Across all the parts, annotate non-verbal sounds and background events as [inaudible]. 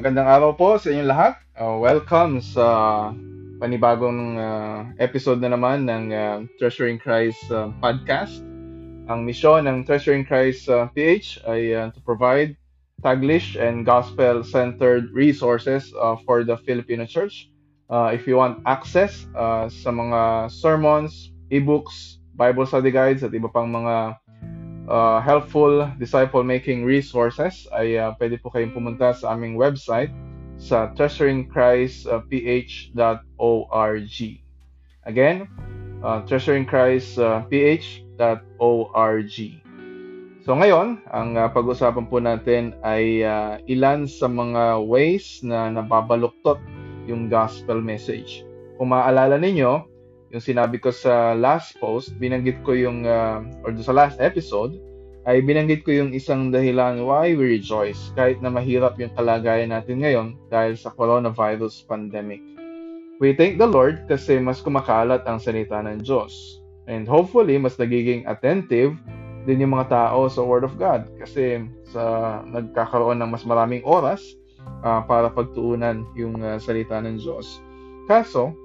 Magandang araw po sa inyong lahat. Uh, welcome sa panibagong uh, episode na naman ng uh, Treasuring Christ uh, podcast. Ang misyon ng Treasuring Christ uh, PH ay uh, to provide Taglish and gospel-centered resources uh, for the Filipino church. Uh, if you want access uh, sa mga sermons, ebooks, Bible study guides at iba pang mga uh, helpful disciple-making resources, ay uh, pwede po kayong pumunta sa aming website sa treasuringchristph.org. Again, uh, treasuringchristph.org. So ngayon, ang uh, pag-usapan po natin ay uh, ilan sa mga ways na nababaluktot yung gospel message. Kung maaalala ninyo, yung sinabi ko sa last post, binanggit ko yung, uh, or sa last episode, ay binanggit ko yung isang dahilan why we rejoice kahit na mahirap yung kalagayan natin ngayon dahil sa coronavirus pandemic. We thank the Lord kasi mas kumakalat ang salita ng Diyos. And hopefully, mas nagiging attentive din yung mga tao sa Word of God kasi sa nagkakaroon ng mas maraming oras uh, para pagtuunan yung uh, salita ng Diyos. Kaso,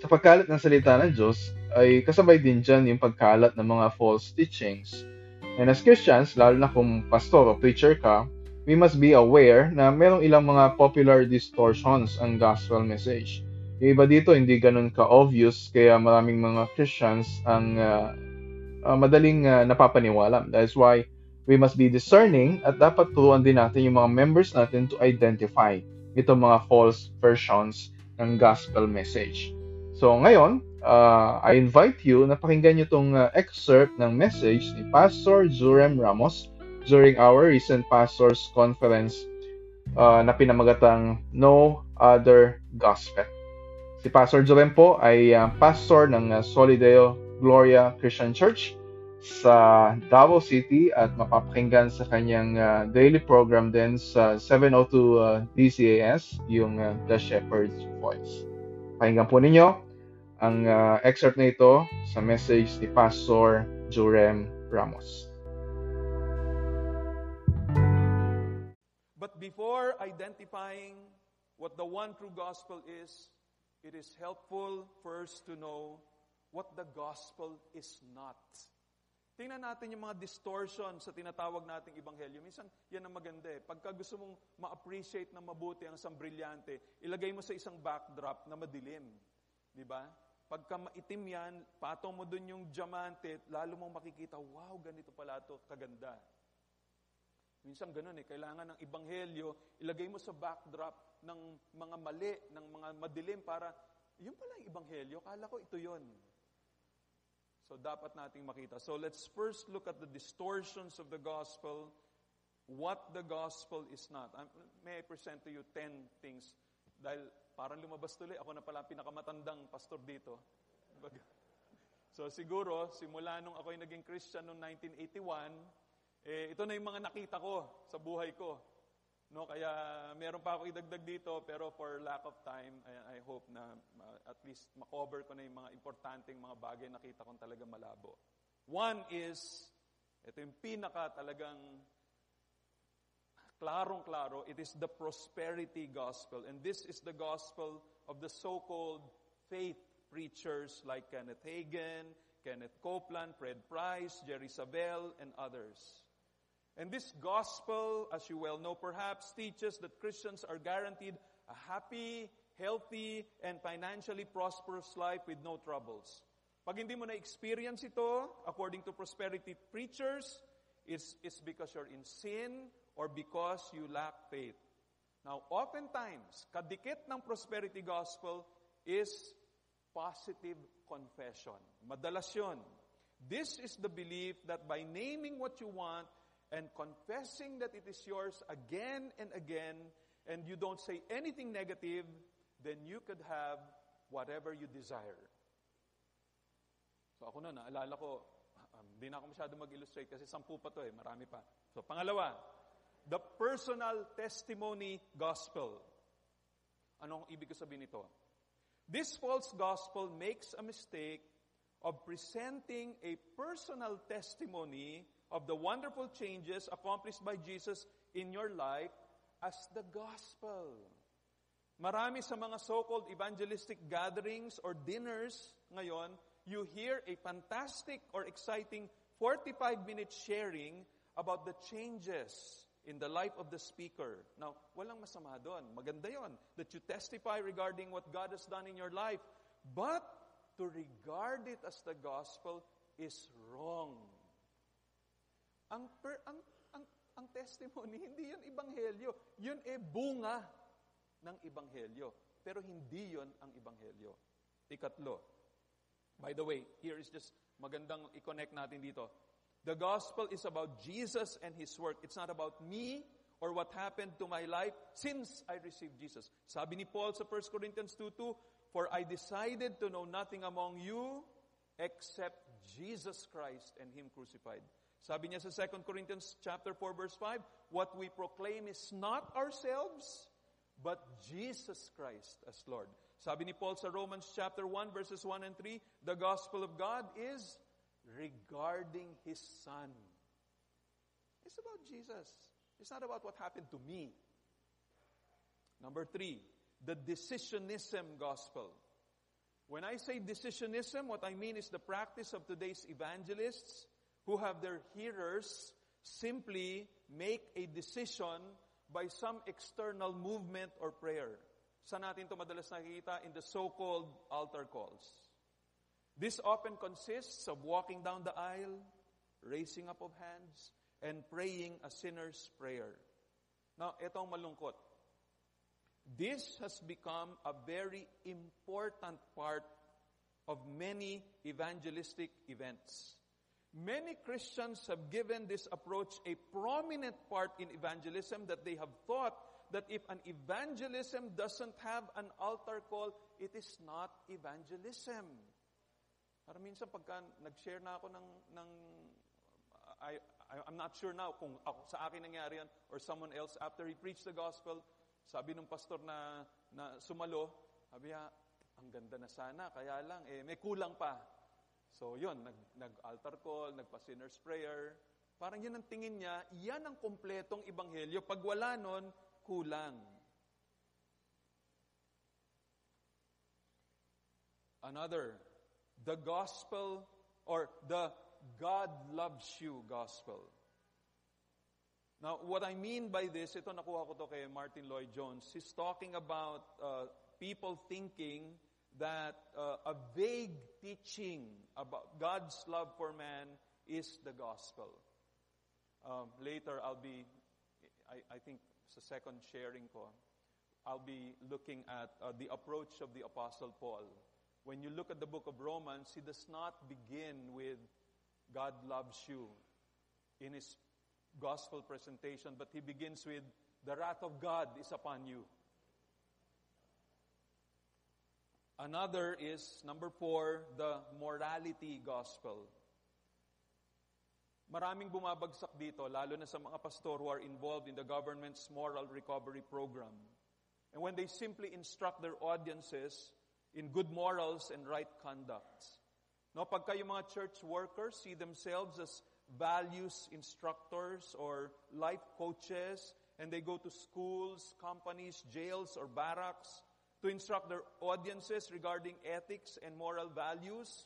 sa pagkalat ng salita ng Diyos, ay kasabay din dyan yung pagkalat ng mga false teachings. And as Christians, lalo na kung pastor o preacher ka, we must be aware na merong ilang mga popular distortions ang gospel message. Yung iba dito hindi ganun ka-obvious kaya maraming mga Christians ang uh, uh, madaling uh, napapaniwala. That's why we must be discerning at dapat turuan din natin yung mga members natin to identify itong mga false versions ng gospel message. So ngayon, uh, I invite you na pakinggan nyo itong uh, excerpt ng message ni Pastor Jurem Ramos during our recent Pastors Conference uh, na pinamagatang No Other Gospel. Si Pastor Jurem po ay uh, pastor ng uh, Solideo Gloria Christian Church sa Davao City at mapapakinggan sa kanyang uh, daily program din sa 702 uh, DCAS, yung uh, The Shepherd's Voice. Pakinggan po ninyo ang uh, excerpt na ito sa message ni Pastor Jurem Ramos. But before identifying what the one true gospel is, it is helpful first to know what the gospel is not. Tingnan natin yung mga distortion sa tinatawag nating ebanghelyo. Minsan, yan ang maganda eh. Pagka gusto mong ma-appreciate na mabuti ang isang brilyante, ilagay mo sa isang backdrop na madilim. Di ba? Pagka maitim yan, patong mo dun yung diamante, lalo mong makikita, wow, ganito pala to kaganda. Minsan ganun eh, kailangan ng ibanghelyo, ilagay mo sa backdrop ng mga mali, ng mga madilim para, yun pala yung ibanghelyo, kala ko ito yon. So dapat nating makita. So let's first look at the distortions of the gospel, what the gospel is not. May I present to you 10 things dahil Parang lumabas tuloy, ako na pala ang pinakamatandang pastor dito. So siguro, simula nung ako'y naging Christian noong 1981, eh, ito na yung mga nakita ko sa buhay ko. No, kaya meron pa ako idagdag dito, pero for lack of time, I, I hope na uh, at least makover ko na yung mga importanteng mga bagay na nakita kong talaga malabo. One is, ito yung pinaka talagang klarong-klaro, it is the prosperity gospel. And this is the gospel of the so-called faith preachers like Kenneth Hagin, Kenneth Copeland, Fred Price, Jerry Savelle, and others. And this gospel, as you well know perhaps, teaches that Christians are guaranteed a happy, healthy, and financially prosperous life with no troubles. Pag hindi mo na-experience ito, according to prosperity preachers, it's, it's because you're in sin or because you lack faith. Now, oftentimes, kadikit ng prosperity gospel is positive confession. Madalas yun. This is the belief that by naming what you want and confessing that it is yours again and again, and you don't say anything negative, then you could have whatever you desire. So ako na, naalala ko, hindi um, na ako masyado mag-illustrate kasi sampu pa to eh, marami pa. So pangalawa, the personal testimony gospel. Anong ibig ko sabihin nito? This false gospel makes a mistake of presenting a personal testimony of the wonderful changes accomplished by Jesus in your life as the gospel. Marami sa mga so-called evangelistic gatherings or dinners ngayon, you hear a fantastic or exciting 45-minute sharing about the changes in the life of the speaker. Now, walang masama doon. Maganda yon that you testify regarding what God has done in your life. But to regard it as the gospel is wrong. Ang, per, ang, ang, ang testimony, [laughs] hindi yun ibanghelyo. Yun e bunga ng ibanghelyo. Pero hindi yun ang ibanghelyo. Ikatlo. By the way, here is just magandang i-connect natin dito. The gospel is about Jesus and His work. It's not about me or what happened to my life since I received Jesus. Sabi ni Paul sa 1 Corinthians 2.2, For I decided to know nothing among you except Jesus Christ and Him crucified. Sabi niya sa 2 Corinthians chapter 4 verse 5, what we proclaim is not ourselves, but Jesus Christ as Lord. Sabi ni Paul sa Romans chapter 1 verses 1 and 3, the gospel of God is regarding His Son. It's about Jesus. It's not about what happened to me. Number three, the decisionism gospel. When I say decisionism, what I mean is the practice of today's evangelists who have their hearers simply make a decision by some external movement or prayer. Sa natin ito madalas nakikita in the so-called altar calls. This often consists of walking down the aisle, raising up of hands, and praying a sinner's prayer. Now, itong malungkot. This has become a very important part of many evangelistic events. Many Christians have given this approach a prominent part in evangelism that they have thought that if an evangelism doesn't have an altar call, it is not evangelism. Para minsan pagka nag-share na ako ng, ng I, I, I'm not sure now kung ako, sa akin nangyari yan or someone else after he preached the gospel, sabi ng pastor na, na sumalo, sabi niya, ang ganda na sana, kaya lang, eh, may kulang pa. So yun, nag, nag-altar call, nagpa-sinner's prayer. Parang yun ang tingin niya, yan ang kompletong ibanghelyo. Pag wala nun, kulang. Another the gospel or the God loves you gospel. Now, what I mean by this, ito nakuha ko to kay Martyn Lloyd-Jones, he's talking about uh, people thinking that uh, a vague teaching about God's love for man is the gospel. Um, later, I'll be, I, I think, sa second sharing ko, I'll be looking at uh, the approach of the Apostle Paul when you look at the book of Romans, he does not begin with God loves you in his gospel presentation, but he begins with the wrath of God is upon you. Another is, number four, the morality gospel. Maraming bumabagsak dito, lalo na sa mga pastor who are involved in the government's moral recovery program. And when they simply instruct their audiences in good morals and right conduct. No, pagka yung mga church workers see themselves as values instructors or life coaches, and they go to schools, companies, jails, or barracks to instruct their audiences regarding ethics and moral values,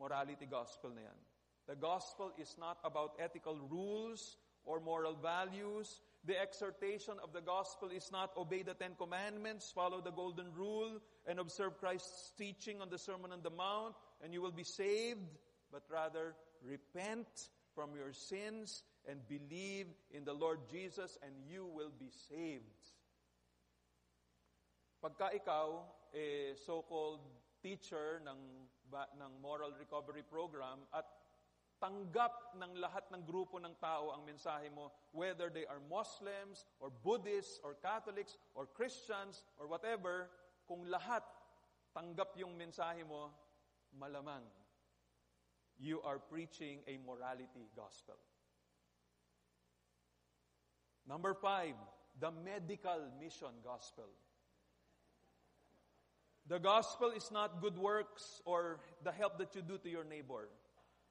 morality gospel na yan. The gospel is not about ethical rules or moral values. The exhortation of the gospel is not obey the Ten Commandments, follow the golden rule, and observe Christ's teaching on the Sermon on the Mount, and you will be saved, but rather repent from your sins and believe in the Lord Jesus, and you will be saved. Pagka ikaw, eh, so-called teacher ng, ng moral recovery program at tanggap ng lahat ng grupo ng tao ang mensahe mo, whether they are Muslims, or Buddhists, or Catholics, or Christians, or whatever, kung lahat tanggap yung mensahe mo, malamang you are preaching a morality gospel. Number five, the medical mission gospel. The gospel is not good works or the help that you do to your neighbor.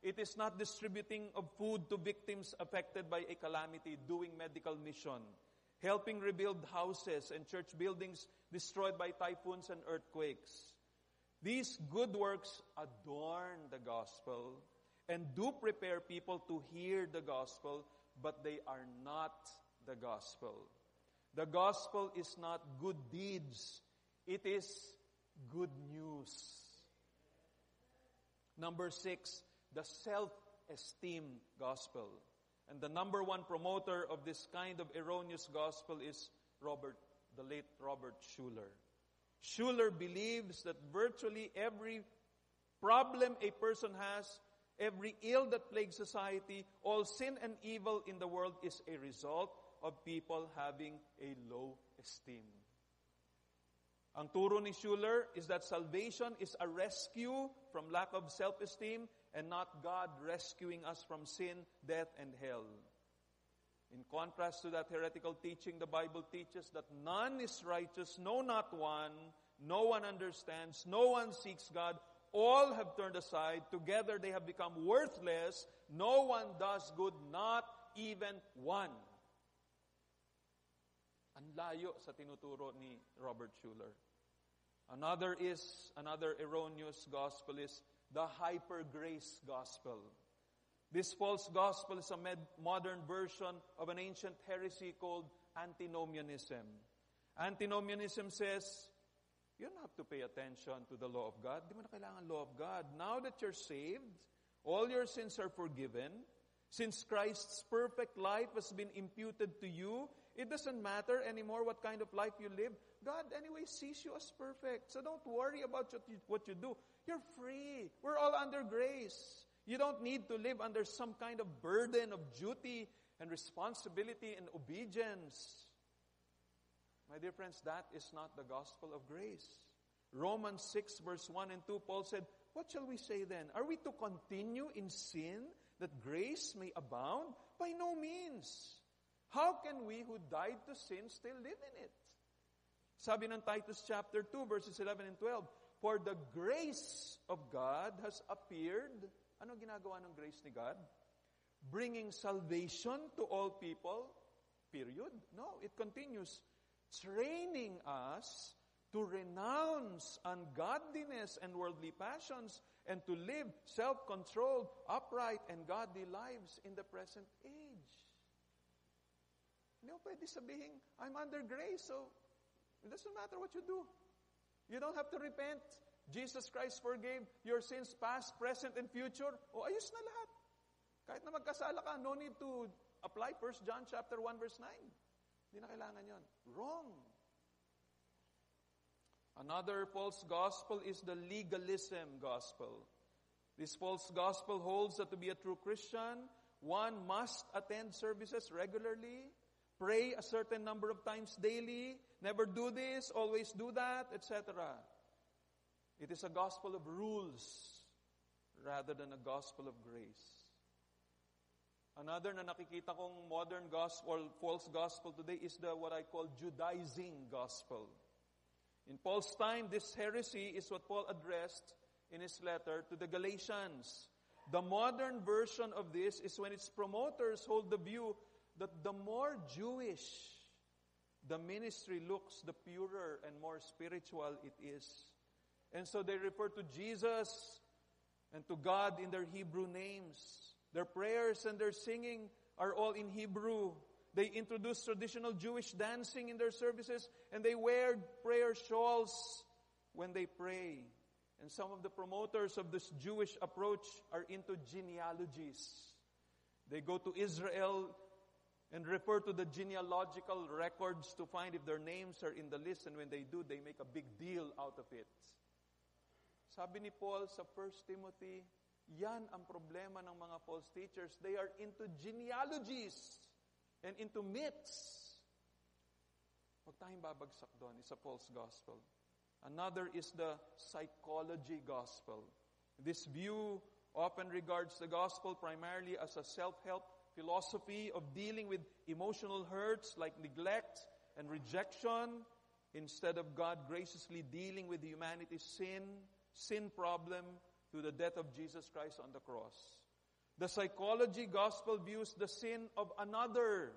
It is not distributing of food to victims affected by a calamity, doing medical mission. helping rebuild houses and church buildings destroyed by typhoons and earthquakes. These good works adorn the gospel and do prepare people to hear the gospel, but they are not the gospel. The gospel is not good deeds. It is good news. Number six, the self-esteem gospel. And the number one promoter of this kind of erroneous gospel is Robert, the late Robert Schuller. Schuller believes that virtually every problem a person has, every ill that plagues society, all sin and evil in the world is a result of people having a low esteem. Ang turo ni Schuller is that salvation is a rescue from lack of self-esteem and not God rescuing us from sin, death, and hell. In contrast to that heretical teaching, the Bible teaches that none is righteous, no, not one. No one understands, no one seeks God. All have turned aside. Together they have become worthless. No one does good, not even one. Ang layo sa tinuturo ni Robert Schuller. Another is, another erroneous gospel is the hyper grace gospel. This false gospel is a med- modern version of an ancient heresy called antinomianism. Antinomianism says, you don't have to pay attention to the law of God. Di mo na kailangan law of God. Now that you're saved, all your sins are forgiven. Since Christ's perfect life has been imputed to you, it doesn't matter anymore what kind of life you live. God anyway sees you as perfect. So don't worry about what you, what you do. You're free. We're all under grace. You don't need to live under some kind of burden of duty and responsibility and obedience. My dear friends, that is not the gospel of grace. Romans 6 verse 1 and 2, Paul said, What shall we say then? Are we to continue in sin that grace may abound? By no means. How can we who died to sin still live in it? Sabi ng Titus chapter 2 verses 11 and 12, For the grace of God has appeared. Ano ginagawa ng grace ni God? Bringing salvation to all people. Period. No, it continues. Training us to renounce ungodliness and worldly passions and to live self-controlled, upright, and godly lives in the present age. Hindi mo pwede sabihin, I'm under grace, so it doesn't matter what you do. You don't have to repent. Jesus Christ forgave your sins past, present, and future. O ayos na lahat. Kahit na magkasala ka, no need to apply 1 John chapter 1 verse 9. Hindi na kailangan yon. Wrong. Another false gospel is the legalism gospel. This false gospel holds that to be a true Christian, one must attend services regularly, pray a certain number of times daily, never do this, always do that, etc. It is a gospel of rules rather than a gospel of grace. Another na nakikita kong modern gospel false gospel today is the what I call Judaizing gospel. In Paul's time, this heresy is what Paul addressed in his letter to the Galatians. The modern version of this is when its promoters hold the view that the more Jewish the ministry looks, the purer and more spiritual it is. And so they refer to Jesus and to God in their Hebrew names. Their prayers and their singing are all in Hebrew. They introduce traditional Jewish dancing in their services and they wear prayer shawls when they pray. And some of the promoters of this Jewish approach are into genealogies. They go to Israel and refer to the genealogical records to find if their names are in the list and when they do, they make a big deal out of it. Sabi ni Paul sa 1 Timothy, yan ang problema ng mga false teachers. They are into genealogies and into myths. Huwag tayong babagsak doon. It's a false gospel. Another is the psychology gospel. This view often regards the gospel primarily as a self-help philosophy of dealing with emotional hurts like neglect and rejection instead of God graciously dealing with humanity's sin, sin problem through the death of Jesus Christ on the cross. The psychology gospel views the sin of another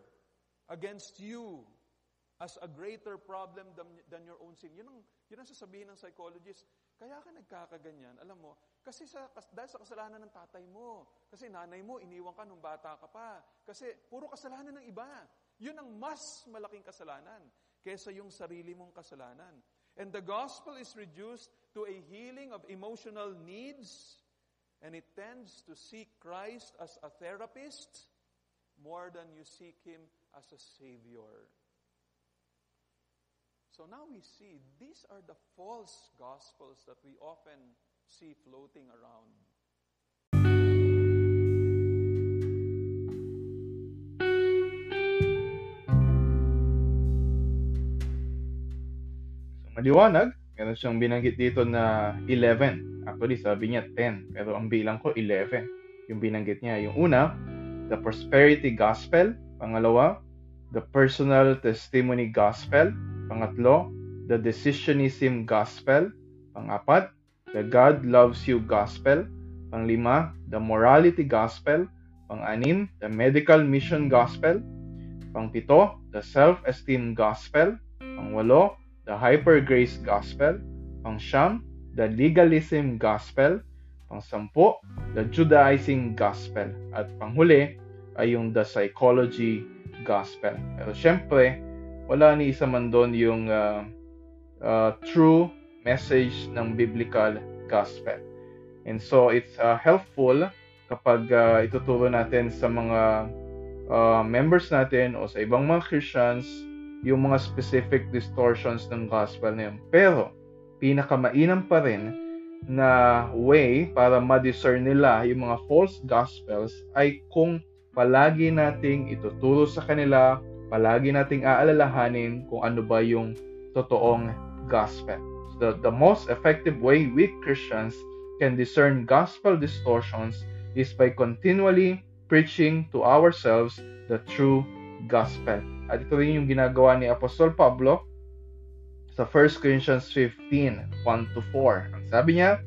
against you as a greater problem than, than your own sin. Yun ang, yun ang sasabihin ng psychologist. Kaya ka nagkakaganyan, alam mo, kasi sa, dahil sa kasalanan ng tatay mo, kasi nanay mo, iniwan ka nung bata ka pa, kasi puro kasalanan ng iba. Yun ang mas malaking kasalanan kesa yung sarili mong kasalanan. And the gospel is reduced to a healing of emotional needs, and it tends to seek Christ as a therapist more than you seek Him as a Savior. So now we see these are the false gospels that we often see floating around. So, maliwanag, meron siyang binanggit dito na 11. Actually, sabi niya 10, pero ang bilang ko 11. Yung binanggit niya. Yung una, the prosperity gospel. Pangalawa, the personal testimony gospel. Pangatlo, the decisionism gospel. Pangapat, the God loves you gospel. Panglima, the morality gospel. Panganim, the medical mission gospel. Pangpito, the self-esteem gospel. Pangwalo, the hyper grace gospel. Pangsyam, the legalism gospel. Pangsampu, the Judaizing gospel. At panghuli ay yung the psychology gospel. Pero syempre, wala ni isa man doon yung uh, uh, true message ng biblical gospel. And so it's uh, helpful kapag uh, ituturo natin sa mga uh, members natin o sa ibang mga Christians yung mga specific distortions ng gospel na yun. Pero, pinakamainam pa rin na way para ma-discern nila yung mga false gospels ay kung palagi nating ituturo sa kanila palagi nating aalalahanin kung ano ba yung totoong gospel. The, the most effective way we Christians can discern gospel distortions is by continually preaching to ourselves the true gospel. At ito rin yung ginagawa ni Apostol Pablo sa 1 Corinthians 15, 1 to 4. Ang sabi niya,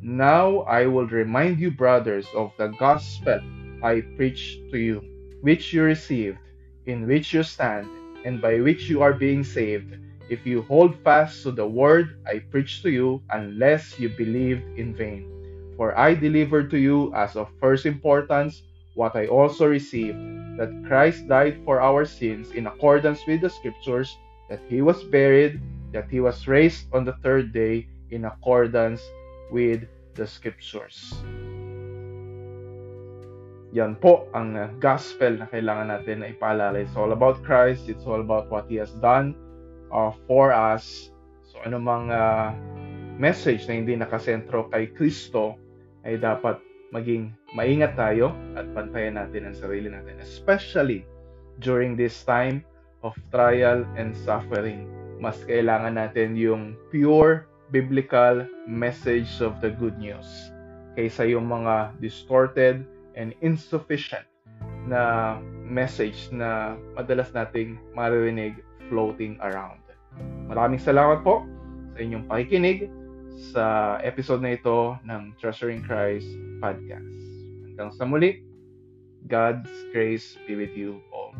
Now I will remind you, brothers, of the gospel I preached to you, which you received, in which you stand, and by which you are being saved, if you hold fast to the word I preached to you, unless you believed in vain. For I delivered to you as of first importance what I also received that Christ died for our sins in accordance with the Scriptures, that he was buried, that he was raised on the third day in accordance with the Scriptures. Yan po ang gospel na kailangan natin na ipaalala. It's all about Christ. It's all about what He has done uh, for us. So anumang uh, message na hindi nakasentro kay Kristo ay dapat maging maingat tayo at pantayan natin ang sarili natin. Especially during this time of trial and suffering. Mas kailangan natin yung pure biblical message of the good news kaysa yung mga distorted and insufficient na message na madalas nating maririnig floating around. Maraming salamat po sa inyong pakikinig sa episode na ito ng Treasuring Christ Podcast. Hanggang sa muli, God's grace be with you all.